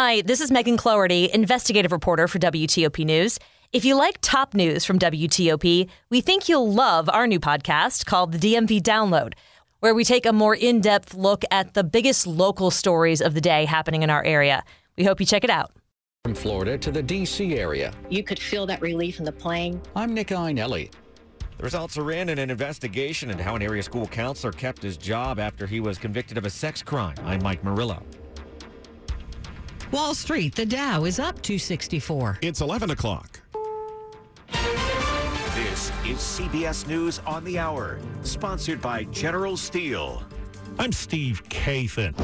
Hi, this is Megan Cloherty, investigative reporter for WTOP News. If you like top news from WTOP, we think you'll love our new podcast called the DMV Download, where we take a more in depth look at the biggest local stories of the day happening in our area. We hope you check it out. From Florida to the D.C. area. You could feel that relief in the plane. I'm Nick Iannelli. The results are in in an investigation into how an area school counselor kept his job after he was convicted of a sex crime. I'm Mike Murillo. Wall Street, the Dow is up 264. It's 11 o'clock. This is CBS News on the Hour, sponsored by General Steel. I'm Steve Kathan.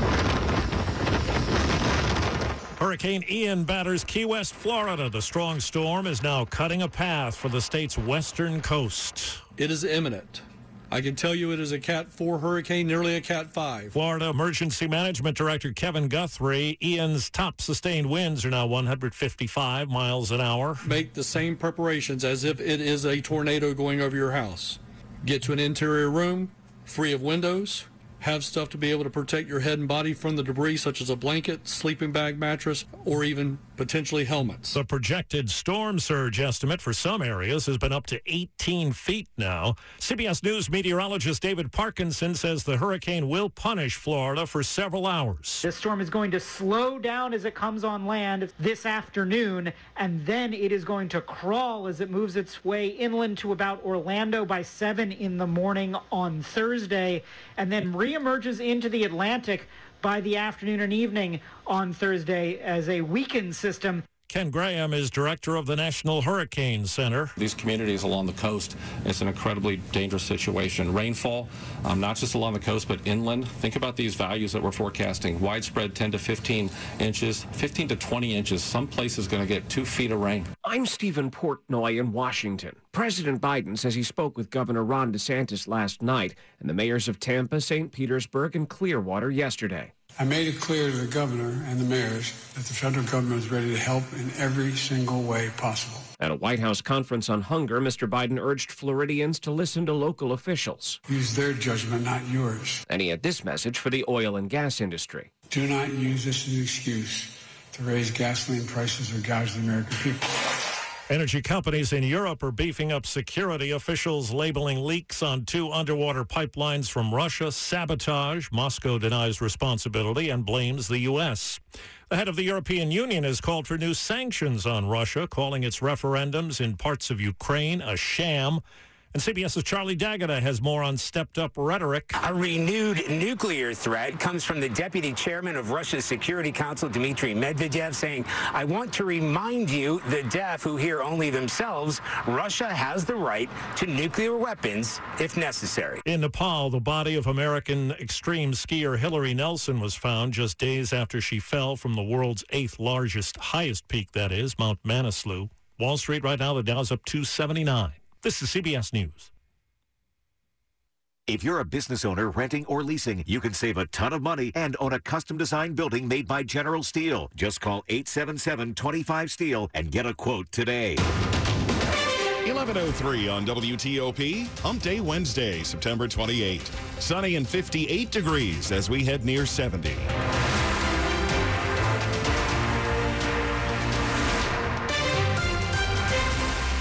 Hurricane Ian batters Key West, Florida. The strong storm is now cutting a path for the state's western coast. It is imminent. I can tell you it is a Cat 4 hurricane, nearly a Cat 5. Florida Emergency Management Director Kevin Guthrie. Ian's top sustained winds are now 155 miles an hour. Make the same preparations as if it is a tornado going over your house. Get to an interior room, free of windows, have stuff to be able to protect your head and body from the debris, such as a blanket, sleeping bag mattress, or even potentially helmets. The projected storm surge estimate for some areas has been up to 18 feet now. CBS News meteorologist David Parkinson says the hurricane will punish Florida for several hours. This storm is going to slow down as it comes on land this afternoon, and then it is going to crawl as it moves its way inland to about Orlando by 7 in the morning on Thursday, and then reemerges into the Atlantic by the afternoon and evening on Thursday as a weakened system. Ken Graham is director of the National Hurricane Center. These communities along the coast, it's an incredibly dangerous situation. Rainfall, um, not just along the coast, but inland. Think about these values that we're forecasting. Widespread 10 to 15 inches, 15 to 20 inches. Some places is going to get two feet of rain. I'm Stephen Portnoy in Washington. President Biden says he spoke with Governor Ron DeSantis last night and the mayors of Tampa, St. Petersburg, and Clearwater yesterday. I made it clear to the governor and the mayors that the federal government is ready to help in every single way possible. At a White House conference on hunger, Mr. Biden urged Floridians to listen to local officials. Use their judgment, not yours. And he had this message for the oil and gas industry. Do not use this as an excuse to raise gasoline prices or gouge the American people. Energy companies in Europe are beefing up security. Officials labeling leaks on two underwater pipelines from Russia sabotage. Moscow denies responsibility and blames the U.S. The head of the European Union has called for new sanctions on Russia, calling its referendums in parts of Ukraine a sham. And CBS's Charlie D'Agata has more on stepped up rhetoric. A renewed nuclear threat comes from the deputy chairman of Russia's Security Council, Dmitry Medvedev, saying, I want to remind you, the deaf who hear only themselves, Russia has the right to nuclear weapons if necessary. In Nepal, the body of American extreme skier Hilaree Nelson was found just days after she fell from the world's eighth largest, highest peak, that is, Mount Manaslu. Wall Street right now, the Dow's up 279. This is CBS News. If you're a business owner renting or leasing, you can save a ton of money and own a custom designed building made by General Steel. Just call 877-25-STEEL and get a quote today. 1103 on WTOP. Hump Day Wednesday, September 28. Sunny and 58 degrees as we head near 70.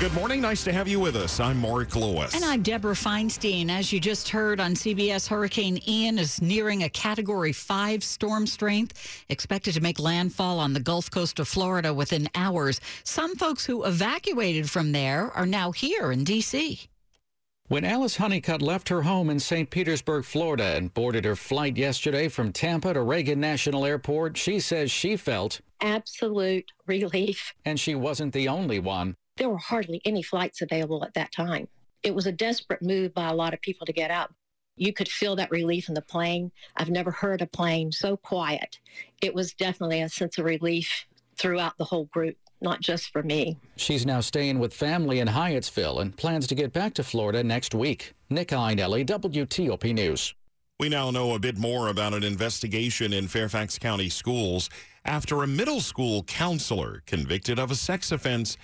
Good morning. Nice to have you with us. I'm Mark Lewis. And I'm Deborah Feinstein. As you just heard on CBS, Hurricane Ian is nearing a Category 5 storm strength, expected to make landfall on the Gulf Coast of Florida within hours. Some folks who evacuated from there are now here in D.C. When Alice Honeycutt left her home in St. Petersburg, Florida, and boarded her flight yesterday from Tampa to Reagan National Airport, she says she felt absolute relief. And she wasn't the only one. There were hardly any flights available at that time. It was a desperate move by a lot of people to get out. You could feel that relief in the plane. I've never heard a plane so quiet. It was definitely a sense of relief throughout the whole group, not just for me. She's now staying with family in Hyattsville and plans to get back to Florida next week. Nick Iannelli, WTOP News. We now know a bit more about an investigation in Fairfax County schools after a middle school counselor convicted of a sex offense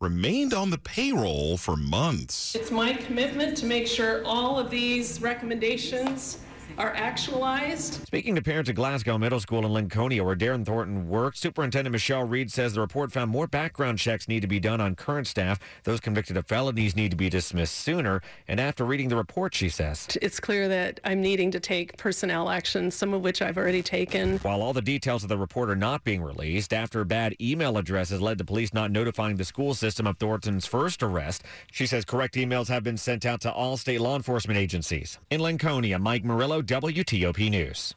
remained on the payroll for months. It's my commitment to make sure all of these recommendations are actualized. Speaking to parents at Glasgow Middle School in Lincolnia, where Darren Thornton worked, Superintendent Michelle Reid says the report found more background checks need to be done on current staff. Those convicted of felonies need to be dismissed sooner. And after reading the report, she says, It's clear that I'm needing to take personnel actions, some of which I've already taken. While all the details of the report are not being released, after bad email addresses led to police not notifying the school system of Thornton's first arrest, she says correct emails have been sent out to all state law enforcement agencies. In Lincolnia, Mike Murillo, WTOP News.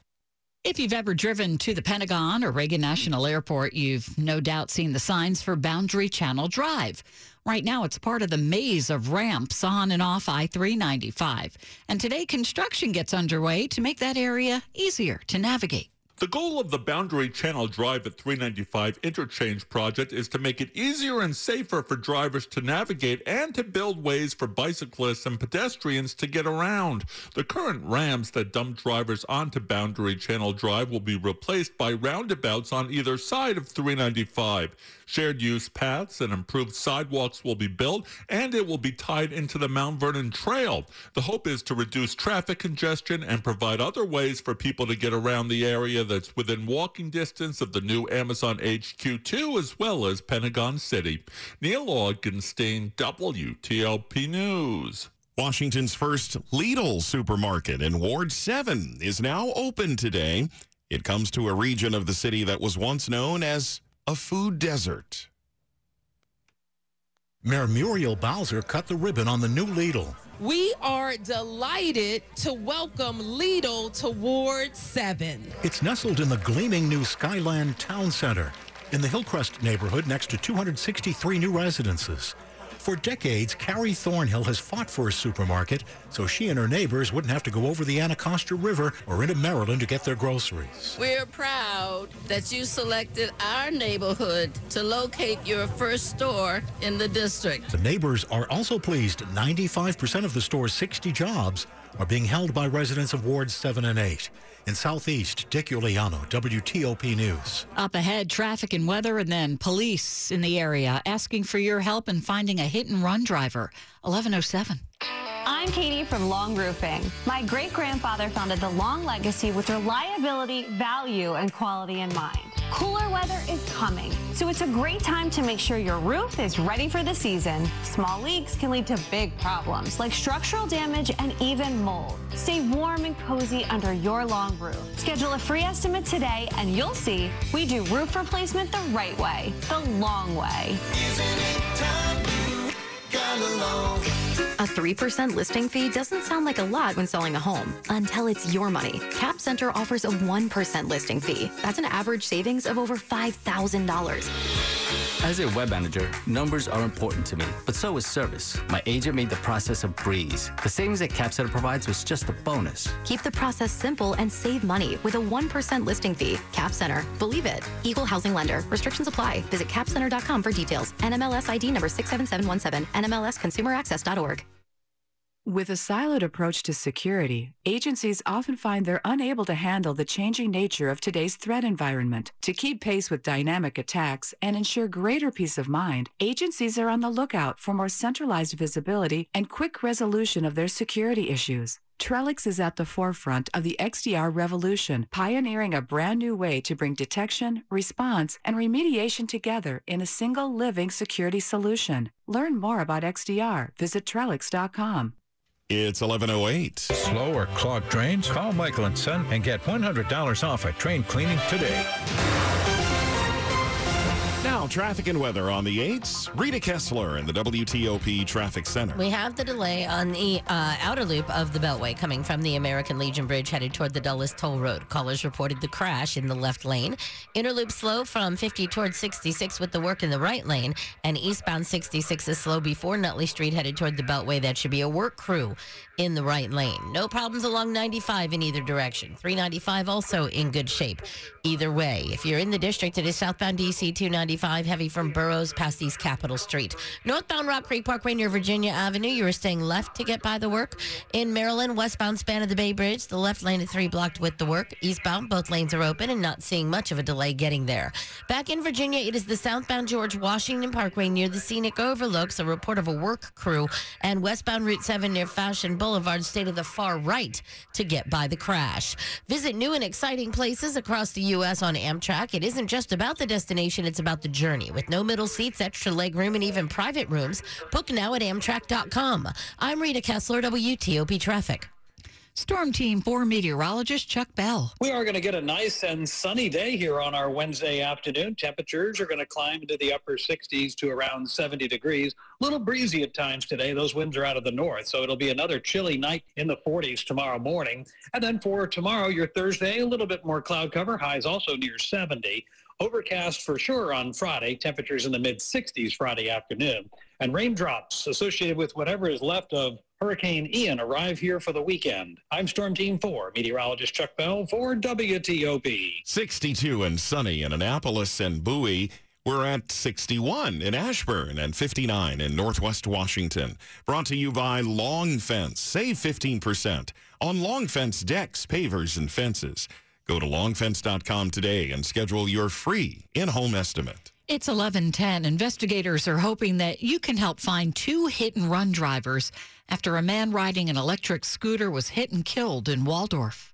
If you've ever driven to the Pentagon or Reagan National Airport, you've no doubt seen the signs for Boundary Channel Drive. Right now, it's part of the maze of ramps on and off I 395. And today, construction gets underway to make that area easier to navigate. The goal of the Boundary Channel Drive at 395 Interchange project is to make it easier and safer for drivers to navigate and to build ways for bicyclists and pedestrians to get around. The current ramps that dump drivers onto Boundary Channel Drive will be replaced by roundabouts on either side of 395. Shared use paths and improved sidewalks will be built, and it will be tied into the Mount Vernon Trail. The hope is to reduce traffic congestion and provide other ways for people to get around the area that's within walking distance of the new Amazon HQ2 as well as Pentagon City. Neil Augenstein, WTOP News. Washington's first Lidl supermarket in Ward 7 is now open today. It comes to a region of the city that was once known as a food desert. Mayor Muriel Bowser cut the ribbon on the new Lidl. We are delighted to welcome Lidl to Ward 7. It's nestled in the gleaming new Skyland Town Center in the Hillcrest neighborhood next to 263 new residences. For decades, Carrie Thornhill has fought for a supermarket so she and her neighbors wouldn't have to go over the Anacostia River or into Maryland to get their groceries. We're proud that you selected our neighborhood to locate your first store in the district. The neighbors are also pleased 95% of the store's 60 jobs are being held by residents of Wards 7 and 8. In Southeast, Dick Uliano, WTOP News. Up ahead, traffic and weather, and then police in the area asking for your help in finding a hit and run driver. 1107. I'm Katie from Long Roofing. My great grandfather founded the Long legacy with reliability, value, and quality in mind. Cooler weather is coming, so it's a great time to make sure your roof is ready for the season. Small leaks can lead to big problems like structural damage and even mold. Stay warm and cozy under your long roof. Schedule a free estimate today, and you'll see we do roof replacement the right way, the long way. A 3% listing fee doesn't sound like a lot when selling a home until it's your money. Cap Center offers a 1% listing fee. That's an average savings of over $5,000. As a web manager, numbers are important to me, but so is service. My agent made the process a breeze. The savings that CapCenter provides was just a bonus. Keep the process simple and save money with a 1% listing fee. Cap Center. Believe it. Equal housing lender. Restrictions apply. Visit capcenter.com for details. NMLS ID number 67717. NMLSconsumeraccess.org. With a siloed approach to security, agencies often find they're unable to handle the changing nature of today's threat environment. To keep pace with dynamic attacks and ensure greater peace of mind, agencies are on the lookout for more centralized visibility and quick resolution of their security issues. Trellix is at the forefront of the XDR revolution, pioneering a brand new way to bring detection, response, and remediation together in a single living security solution. Learn more about XDR. Visit Trellix.com. It's 1108. Slow or clogged drains? Call Michael and Son and get $100 off a train cleaning today. Now, traffic and weather on the 8s. Rita Kessler in the WTOP Traffic Center. We have the delay on the uh, outer loop of the Beltway coming from the American Legion Bridge headed toward the Dulles Toll Road. Callers reported the crash in the left lane. Inner loop slow from 50 towards 66 with the work in the right lane. And eastbound 66 is slow before Nutley Street headed toward the Beltway. That should be a work crew in the right lane. No problems along 95 in either direction. 395 also in good shape either way. If you're in the district, it is southbound DC 295 95, heavy from Burroughs past East Capitol Street. Northbound Rock Creek Parkway near Virginia Avenue, you are staying left to get by the work. In Maryland, westbound span of the Bay Bridge, the left lane at 3 blocked with the work. Eastbound, both lanes are open and not seeing much of a delay getting there. Back in Virginia, it is the southbound George Washington Parkway near the Scenic Overlooks, a report of a work crew, and westbound Route 7 near Fashion Boulevard, stay to the far right to get by the crash. Visit new and exciting places across the U.S. on Amtrak. It isn't just about the destination, it's about the journey. With no middle seats, extra leg room, and even private rooms, book now at Amtrak.com. I'm Rita Kessler, WTOP Traffic. Storm Team 4 meteorologist Chuck Bell. We are going to get a nice and sunny day here on our Wednesday afternoon. Temperatures are going to climb into the upper 60s to around 70 degrees. A little breezy at times today. Those winds are out of the north, so it'll be another chilly night in the 40s tomorrow morning. And then for tomorrow, your Thursday, a little bit more cloud cover. Highs also near 70. Overcast for sure on Friday. Temperatures in the mid 60s Friday afternoon. And raindrops associated with whatever is left of Hurricane Ian arrive here for the weekend. I'm Storm Team 4, meteorologist Chuck Bell for WTOP. 62 and sunny in Annapolis and Bowie. We're at 61 in Ashburn and 59 in Northwest Washington. Brought to you by Long Fence. Save 15% on Long Fence decks, pavers, and fences. Go to longfence.com today and schedule your free in-home estimate. It's 1110. Investigators are hoping that you can help find two hit and run drivers after a man riding an electric scooter was hit and killed in Waldorf.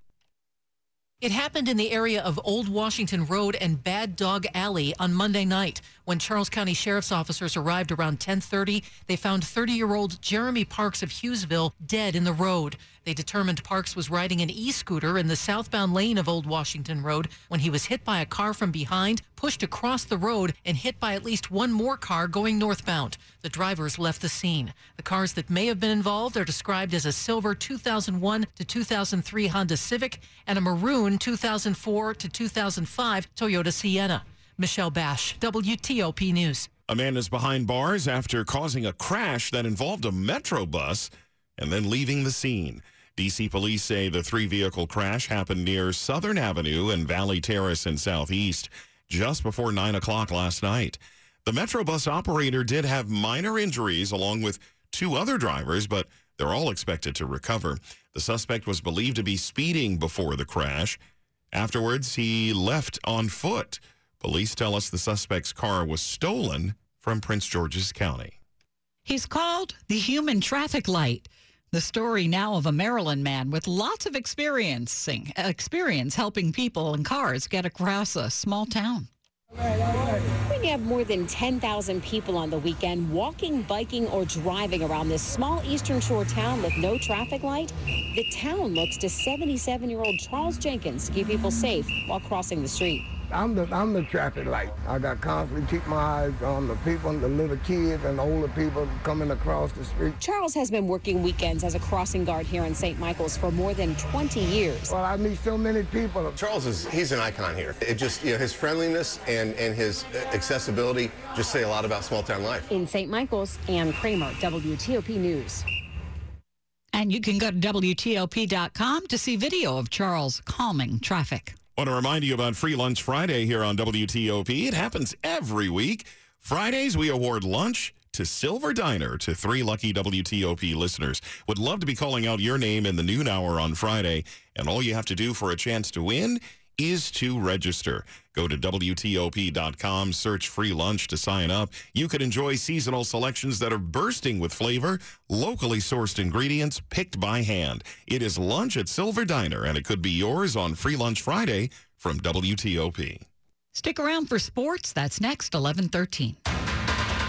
It happened in the area of Old Washington Road and Bad Dog Alley on Monday night. When Charles County Sheriff's officers arrived around 10:30, they found 30-year-old Jeremy Parks of Hughesville dead in the road. They determined Parks was riding an e-scooter in the southbound lane of Old Washington Road when he was hit by a car from behind, pushed across the road, and hit by at least one more car going northbound. The drivers left the scene. The cars that may have been involved are described as a silver 2001 to 2003 Honda Civic and a maroon 2004 to 2005 Toyota Sienna. Michelle Basch, WTOP News. A man is behind bars after causing a crash that involved a Metro bus and then leaving the scene. DC police say the three vehicle crash happened near Southern Avenue and Valley Terrace in Southeast just before 9 o'clock last night. The Metro bus operator did have minor injuries along with two other drivers, but they're all expected to recover. The suspect was believed to be speeding before the crash. Afterwards, he left on foot. Police tell us the suspect's car was stolen from Prince George's County. He's called the human traffic light. The story now of a Maryland man with lots of experiencing experience helping people and cars get across a small town. When you have more than 10,000 people on the weekend walking, biking, or driving around this small eastern shore town with no traffic light, the town looks to 77 year old Charles Jenkins to keep people safe while crossing the street. I'm the I'm the traffic light. I got constantly keep my eyes on the people, the little kids and the older people coming across the street. Charles has been working weekends as a crossing guard here in St. Michael's for more than 20 years. Well, I meet so many people. Charles is he's an icon here. It just you know his friendliness and and his uh, accessibility just say a lot about small town life. In St. Michael's, Ann Kramer, WTOP News. And you can go to WTOP.com to see video of Charles calming traffic. Want to remind you about Free Lunch Friday here on WTOP. It happens every week. Fridays, we award lunch to Silver Diner to three lucky WTOP listeners. Would love to be calling out your name in the noon hour on Friday. And all you have to do for a chance to win is to register. Go to WTOP.com, search free lunch to sign up. You could enjoy seasonal selections that are bursting with flavor, locally sourced ingredients picked by hand. It is lunch at Silver Diner, and it could be yours on Free Lunch Friday from WTOP. Stick around for sports. That's next, 1113.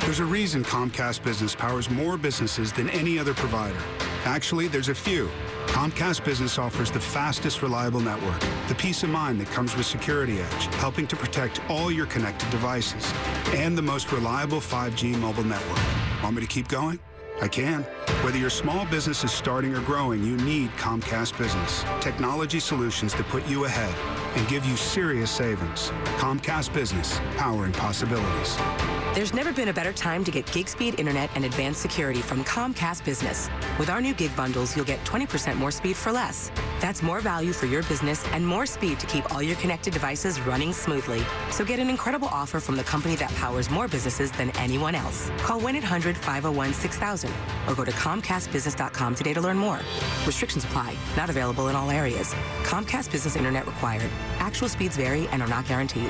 There's a reason Comcast Business powers more businesses than any other provider. Actually, there's a few. Comcast Business offers the fastest, reliable network, the peace of mind that comes with Security Edge, helping to protect all your connected devices, and the most reliable 5G mobile network. Want me to keep going? I can. Whether your small business is starting or growing, you need Comcast Business. Technology solutions that put you ahead and give you serious savings. Comcast Business, powering possibilities. There's never been a better time to get gig speed internet and advanced security from Comcast Business. With our new gig bundles, you'll get 20% more speed for less. That's more value for your business and more speed to keep all your connected devices running smoothly. So get an incredible offer from the company that powers more businesses than anyone else. Call 1 800 501 6000 or go to ComcastBusiness.com today to learn more. Restrictions apply, not available in all areas. Comcast Business Internet required. Actual speeds vary and are not guaranteed.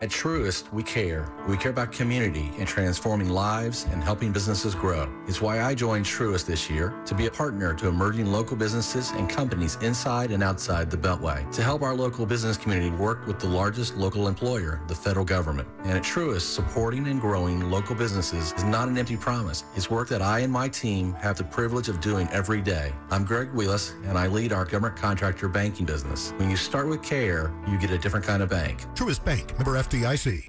At Truist, we care. We care about community and transforming lives and helping businesses grow. It's why I joined Truist this year to be a partner to emerging local businesses and companies inside and outside the Beltway to help our local business community work with the largest local employer, the federal government. And at Truist, supporting and growing local businesses is not an empty promise. It's work that I and my team have the privilege of doing every day. I'm Greg Wheelis, and I lead our government contractor banking business. When you start with care, you get a different kind of bank. Truist Bank, member FDIC.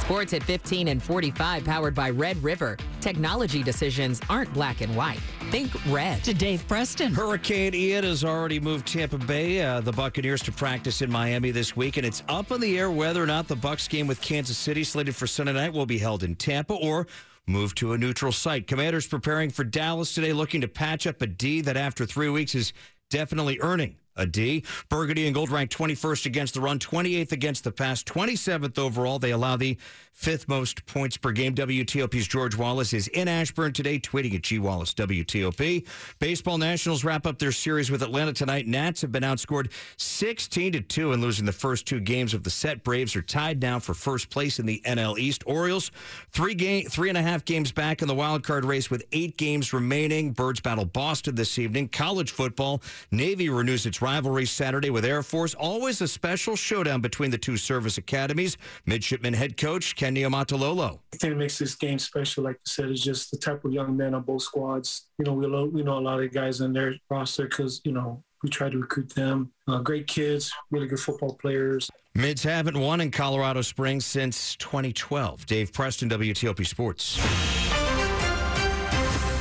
Sports at 15 and 45, powered by Red River. Technology decisions aren't black and white. Think red. To Dave Preston. Hurricane Ian has already moved Tampa Bay, uh, the Buccaneers, to practice in Miami this week, and it's up in the air whether or not the Bucks game with Kansas City, slated for Sunday night, will be held in Tampa or move to a neutral site. Commanders preparing for Dallas today, looking to patch up a D that after three weeks is definitely earning a D. Burgundy and Gold ranked 21st against the run, 28th against the pass, 27th overall. They allow the fifth most points per game. WTOP's George Wallace is in Ashburn today, tweeting at G Wallace WTOP. Baseball Nationals wrap up their series with Atlanta tonight. Nats have been outscored 16 to 2 and losing the first two games of the set. Braves are tied now for first place in the NL East. Orioles, three game three and a half games back in the wild card race with eight games remaining. Birds battle Boston this evening. College football, Navy renews its rivalry Saturday with Air Force. Always a special showdown between the two service academies. Midshipman head coach Ken Niumatalolo. The thing that makes this game special, like I said, is just the type of young men on both squads. You know, we, lo- we know a lot of guys on their roster because, you know, we try to recruit them. Uh, great kids, really good football players. Mids haven't won in Colorado Springs since 2012. Dave Preston, WTOP Sports.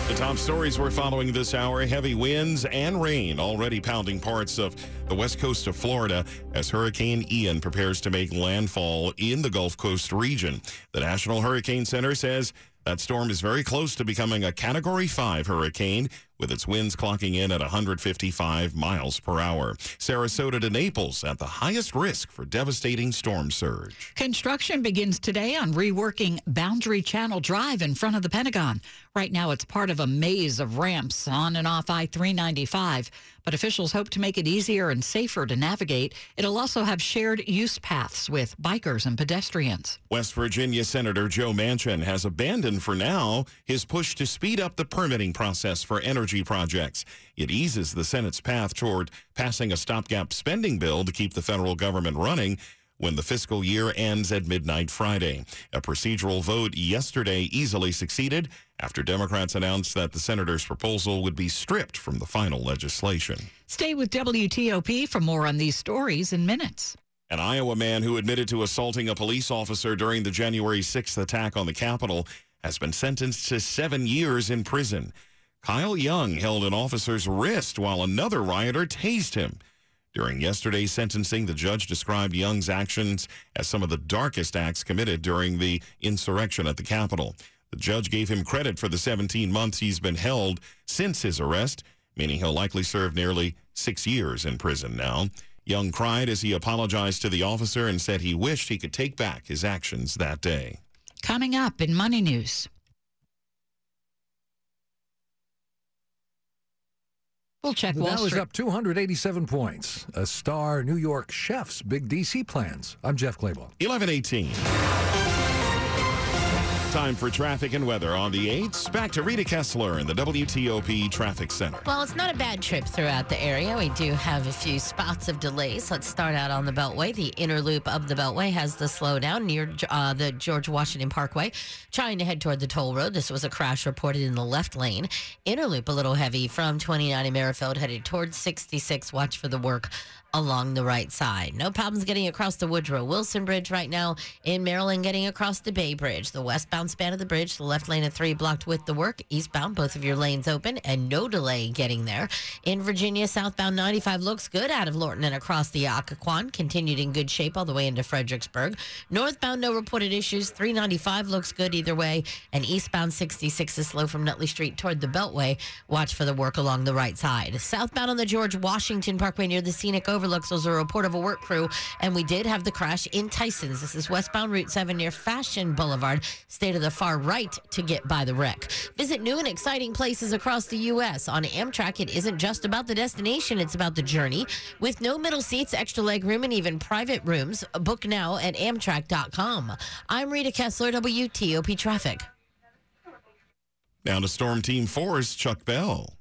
The top stories we're following this hour heavy winds and rain already pounding parts of the west coast of Florida as Hurricane Ian prepares to make landfall in the Gulf Coast region. The National Hurricane Center says that storm is very close to becoming a Category 5 hurricane with its winds clocking in at 155 miles per hour. Sarasota to Naples at the highest risk for devastating storm surge. Construction begins today on reworking Boundary Channel Drive in front of the Pentagon. Right now, it's part of a maze of ramps on and off I 395, but officials hope to make it easier and safer to navigate. It'll also have shared use paths with bikers and pedestrians. West Virginia Senator Joe Manchin has abandoned for now his push to speed up the permitting process for energy projects. It eases the Senate's path toward passing a stopgap spending bill to keep the federal government running when the fiscal year ends at midnight Friday. A procedural vote yesterday easily succeeded after Democrats announced that the senator's proposal would be stripped from the final legislation. Stay with WTOP for more on these stories in minutes. An Iowa man who admitted to assaulting a police officer during the January 6th attack on the Capitol has been sentenced to seven years in prison. Kyle Young held an officer's wrist while another rioter tased him. During yesterday's sentencing, the judge described Young's actions as some of the darkest acts committed during the insurrection at the Capitol. The judge gave him credit for the 17 months he's been held since his arrest, meaning he'll likely serve nearly six years in prison now. Young cried as he apologized to the officer and said he wished he could take back his actions that day. Coming up in Money News. We'll check the Wall Dow is up 287 points. A star New York chef's big DC plans. I'm Jeff Clabaugh. 1118. Time for traffic and weather on the 8s. Back to Rita Kessler in the WTOP Traffic Center. Well, it's not a bad trip throughout the area. We do have a few spots of delays. Let's start out on the Beltway. The inner loop of the Beltway has the slowdown near uh, the George Washington Parkway, trying to head toward the toll road. This was a crash reported in the left lane. Inner loop a little heavy from 29 in Merrifield, headed towards 66. Watch for the work along the right side. No problems getting across the Woodrow Wilson Bridge right now in Maryland, getting across the Bay Bridge. The westbound span of the bridge, the left lane of three blocked with the work. Eastbound, both of your lanes open and no delay getting there. In Virginia, southbound 95 looks good out of Lorton and across the Occoquan. Continued in good shape all the way into Fredericksburg. Northbound, no reported issues. 395 looks good either way. And eastbound 66 is slow from Nutley Street toward the Beltway. Watch for the work along the right side. Southbound on the George Washington Parkway near the Scenic Over overlooks was a report of a work crew, and we did have the crash in Tysons. This is westbound Route 7 near Fashion Boulevard. Stay to the far right to get by the wreck. Visit new and exciting places across the U.S. On Amtrak, it isn't just about the destination, it's about the journey. With no middle seats, extra leg room, and even private rooms, book now at Amtrak.com. I'm Rita Kessler, WTOP Traffic. Now to Storm Team 4's Chuck Bell.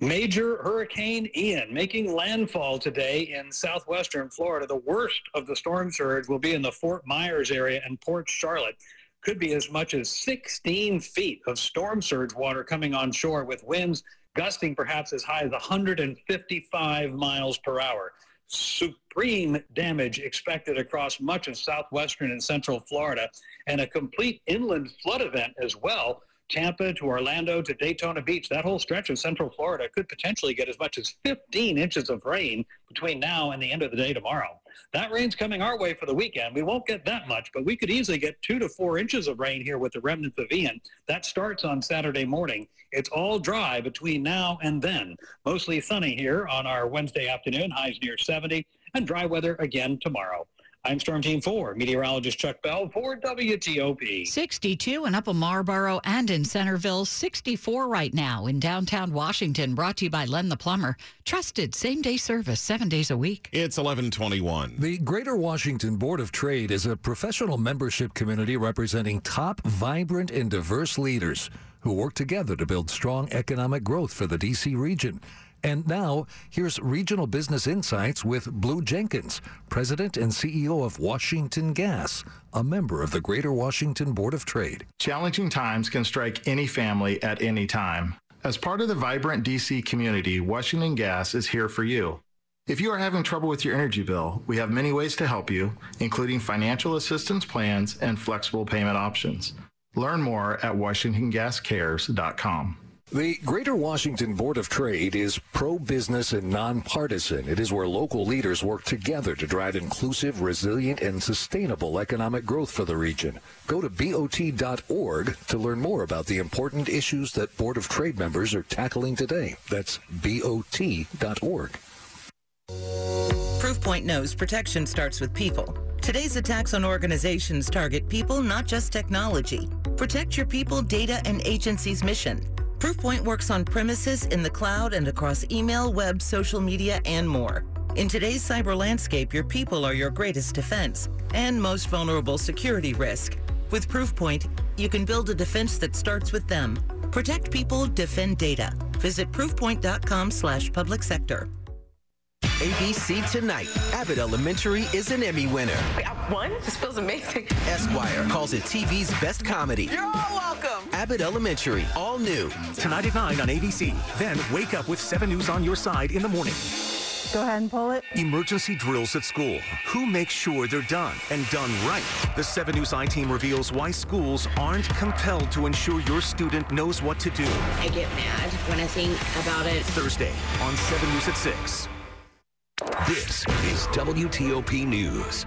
Major Hurricane Ian making landfall today in southwestern Florida. The worst of the storm surge will be in the Fort Myers area and Port Charlotte. Could be as much as 16 feet of storm surge water coming on shore with winds gusting perhaps as high as 155 miles per hour. Supreme damage expected across much of southwestern and central Florida and a complete inland flood event as well Tampa to Orlando to Daytona Beach, that whole stretch of Central Florida could potentially get as much as 15 inches of rain between now and the end of the day tomorrow. That rain's coming our way for the weekend. We won't get that much, but we could easily get two to four inches of rain here with the remnants of Ian. That starts on Saturday morning. It's all dry between now and then. Mostly sunny here on our Wednesday afternoon, highs near 70, and dry weather again tomorrow. I'm Storm Team 4, meteorologist Chuck Bell for WTOP. 62 in Upper Marlboro and in Centreville, 64 right now in downtown Washington, brought to you by Len the Plumber. Trusted same day service seven days a week. It's 1121. The Greater Washington Board of Trade is a professional membership community representing top, vibrant, and diverse leaders who work together to build strong economic growth for the D.C. region. And now, here's Regional Business Insights with Blue Jenkins, President and CEO of Washington Gas, a member of the Greater Washington Board of Trade. Challenging times can strike any family at any time. As part of the vibrant DC community, Washington Gas is here for you. If you are having trouble with your energy bill, we have many ways to help you, including financial assistance plans and flexible payment options. Learn more at WashingtonGasCares.com. The Greater Washington Board of Trade is pro business and nonpartisan. It is where local leaders work together to drive inclusive, resilient, and sustainable economic growth for the region. Go to BOT.org to learn more about the important issues that Board of Trade members are tackling today. That's BOT.org. Proofpoint knows protection starts with people. Today's attacks on organizations target people, not just technology. Protect your people, data, and agency's mission. Proofpoint works on premises, in the cloud, and across email, web, social media, and more. In today's cyber landscape, your people are your greatest defense and most vulnerable security risk. With Proofpoint, you can build a defense that starts with them. Protect people, defend data. Visit proofpoint.com slash public sector. ABC Tonight. Abbott Elementary is an Emmy winner. I won? This feels amazing. Esquire calls it TV's best comedy. You're all welcome. Abbott Elementary, all new. Tonight at 9 on ABC. Then wake up with 7 News on your side in the morning. Go ahead and pull it. Emergency drills at school. Who makes sure they're done and done right? The 7 News I team reveals why schools aren't compelled to ensure your student knows what to do. I get mad when I think about it. Thursday on 7 News at 6. This is WTOP News.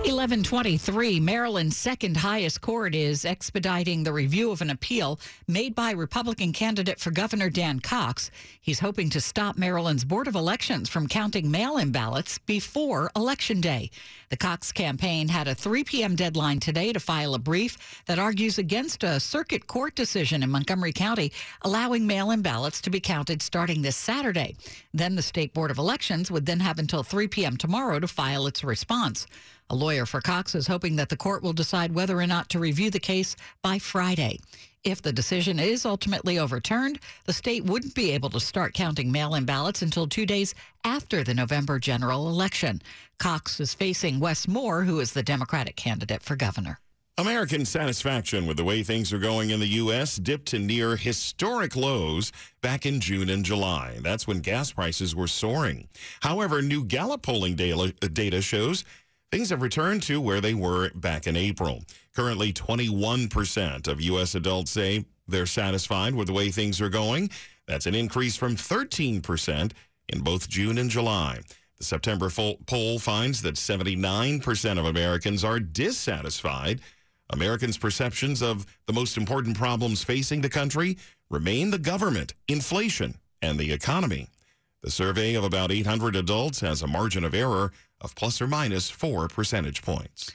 1123, Maryland's second highest court is expediting the review of an appeal made by Republican candidate for Governor Dan Cox. He's hoping to stop Maryland's Board of Elections from counting mail in ballots before Election Day. The Cox campaign had a 3 p.m. deadline today to file a brief that argues against a circuit court decision in Montgomery County allowing mail in ballots to be counted starting this Saturday. Then the State Board of Elections would then have until 3 p.m. tomorrow to file its response. A lawyer for Cox is hoping that the court will decide whether or not to review the case by Friday. If the decision is ultimately overturned, the state wouldn't be able to start counting mail in ballots until two days after the November general election. Cox is facing Wes Moore, who is the Democratic candidate for governor. American satisfaction with the way things are going in the U.S. dipped to near historic lows back in June and July. That's when gas prices were soaring. However, new Gallup polling data shows things have returned to where they were back in April. Currently, 21% of U.S. adults say they're satisfied with the way things are going. That's an increase from 13% in both June and July. The September poll finds that 79% of Americans are dissatisfied Americans' perceptions of the most important problems facing the country remain the government, inflation, and the economy. The survey of about 800 adults has a margin of error of plus or minus four percentage points.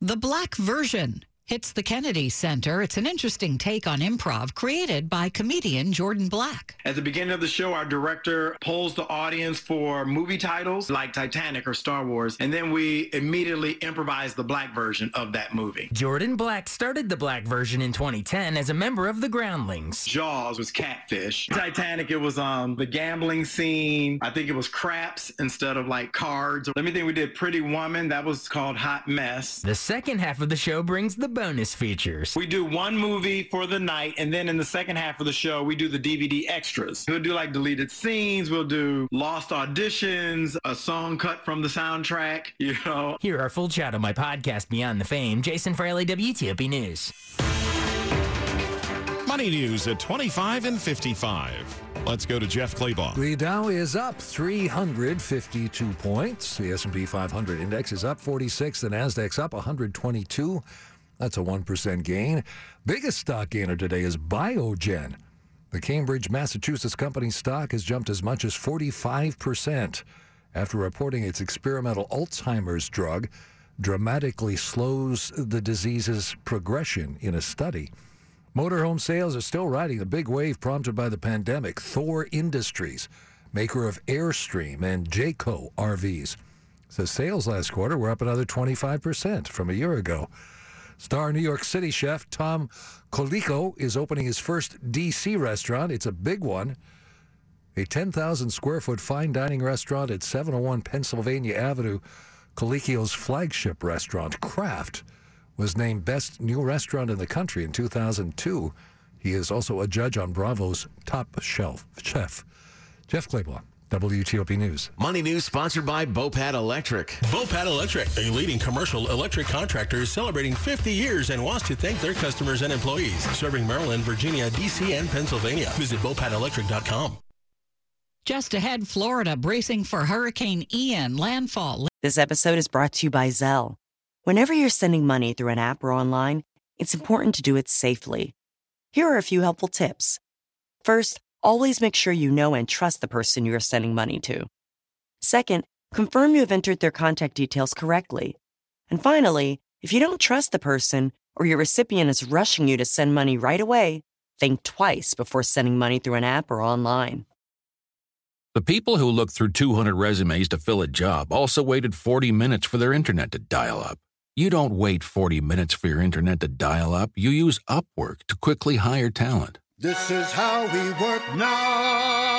The black version hits the Kennedy Center. It's an interesting take on improv created by comedian Jordan Black. At the beginning of the show, our director polls the audience for movie titles like Titanic or Star Wars, and then we immediately improvise the black version of that movie. Jordan Black started the black version in 2010 as a member of the Groundlings. Jaws was catfish. Titanic, it was um the gambling scene. I think it was craps instead of like cards. Let me think, we did Pretty Woman. That was called Hot Mess. The second half of the show brings the bonus features. We do one movie for the night, and then in the second half of the show, we do the DVD extras. We'll do like deleted scenes, we'll do lost auditions, a song cut from the soundtrack, you know. Hear our full chat on my podcast, Beyond the Fame. Jason Fraley, WTOP News. Money news at 25 and 55. Let's go to Jeff Clabaugh. The Dow is up 352 points. The S&P 500 index is up 46. The Nasdaq's up 122. That's a 1% gain. Biggest stock gainer today is Biogen. The Cambridge, Massachusetts company stock has jumped as much as 45% after reporting its experimental Alzheimer's drug dramatically slows the disease's progression in a study. Motorhome sales are still riding the big wave prompted by the pandemic. Thor Industries, maker of Airstream and Jayco RVs, says sales last quarter were up another 25% from a year ago. Star New York City chef Tom Colicchio is opening his first D.C. restaurant. It's a big one. A 10,000 square foot fine dining restaurant at 701 Pennsylvania Avenue. Colicchio's flagship restaurant, Craft, was named Best New Restaurant in the Country in 2002. He is also a judge on Bravo's Top Shelf Chef. Jeff Clabaugh. WTOP News. Money News sponsored by Bopat Electric. Bopat Electric, a leading commercial electric contractor, is celebrating 50 years and wants to thank their customers and employees. Serving Maryland, Virginia, D.C., and Pennsylvania. Visit BopatElectric.com. Just ahead, Florida bracing for Hurricane Ian landfall. This episode is brought to you by Zelle. Whenever you're sending money through an app or online, it's important to do it safely. Here are a few helpful tips. First, always make sure you know and trust the person you are sending money to. Second, confirm you have entered their contact details correctly. And finally, if you don't trust the person or your recipient is rushing you to send money right away, think twice before sending money through an app or online. The people who looked through 200 resumes to fill a job also waited 40 minutes for their internet to dial up. You don't wait 40 minutes for your internet to dial up, you use Upwork to quickly hire talent. This is how we work now.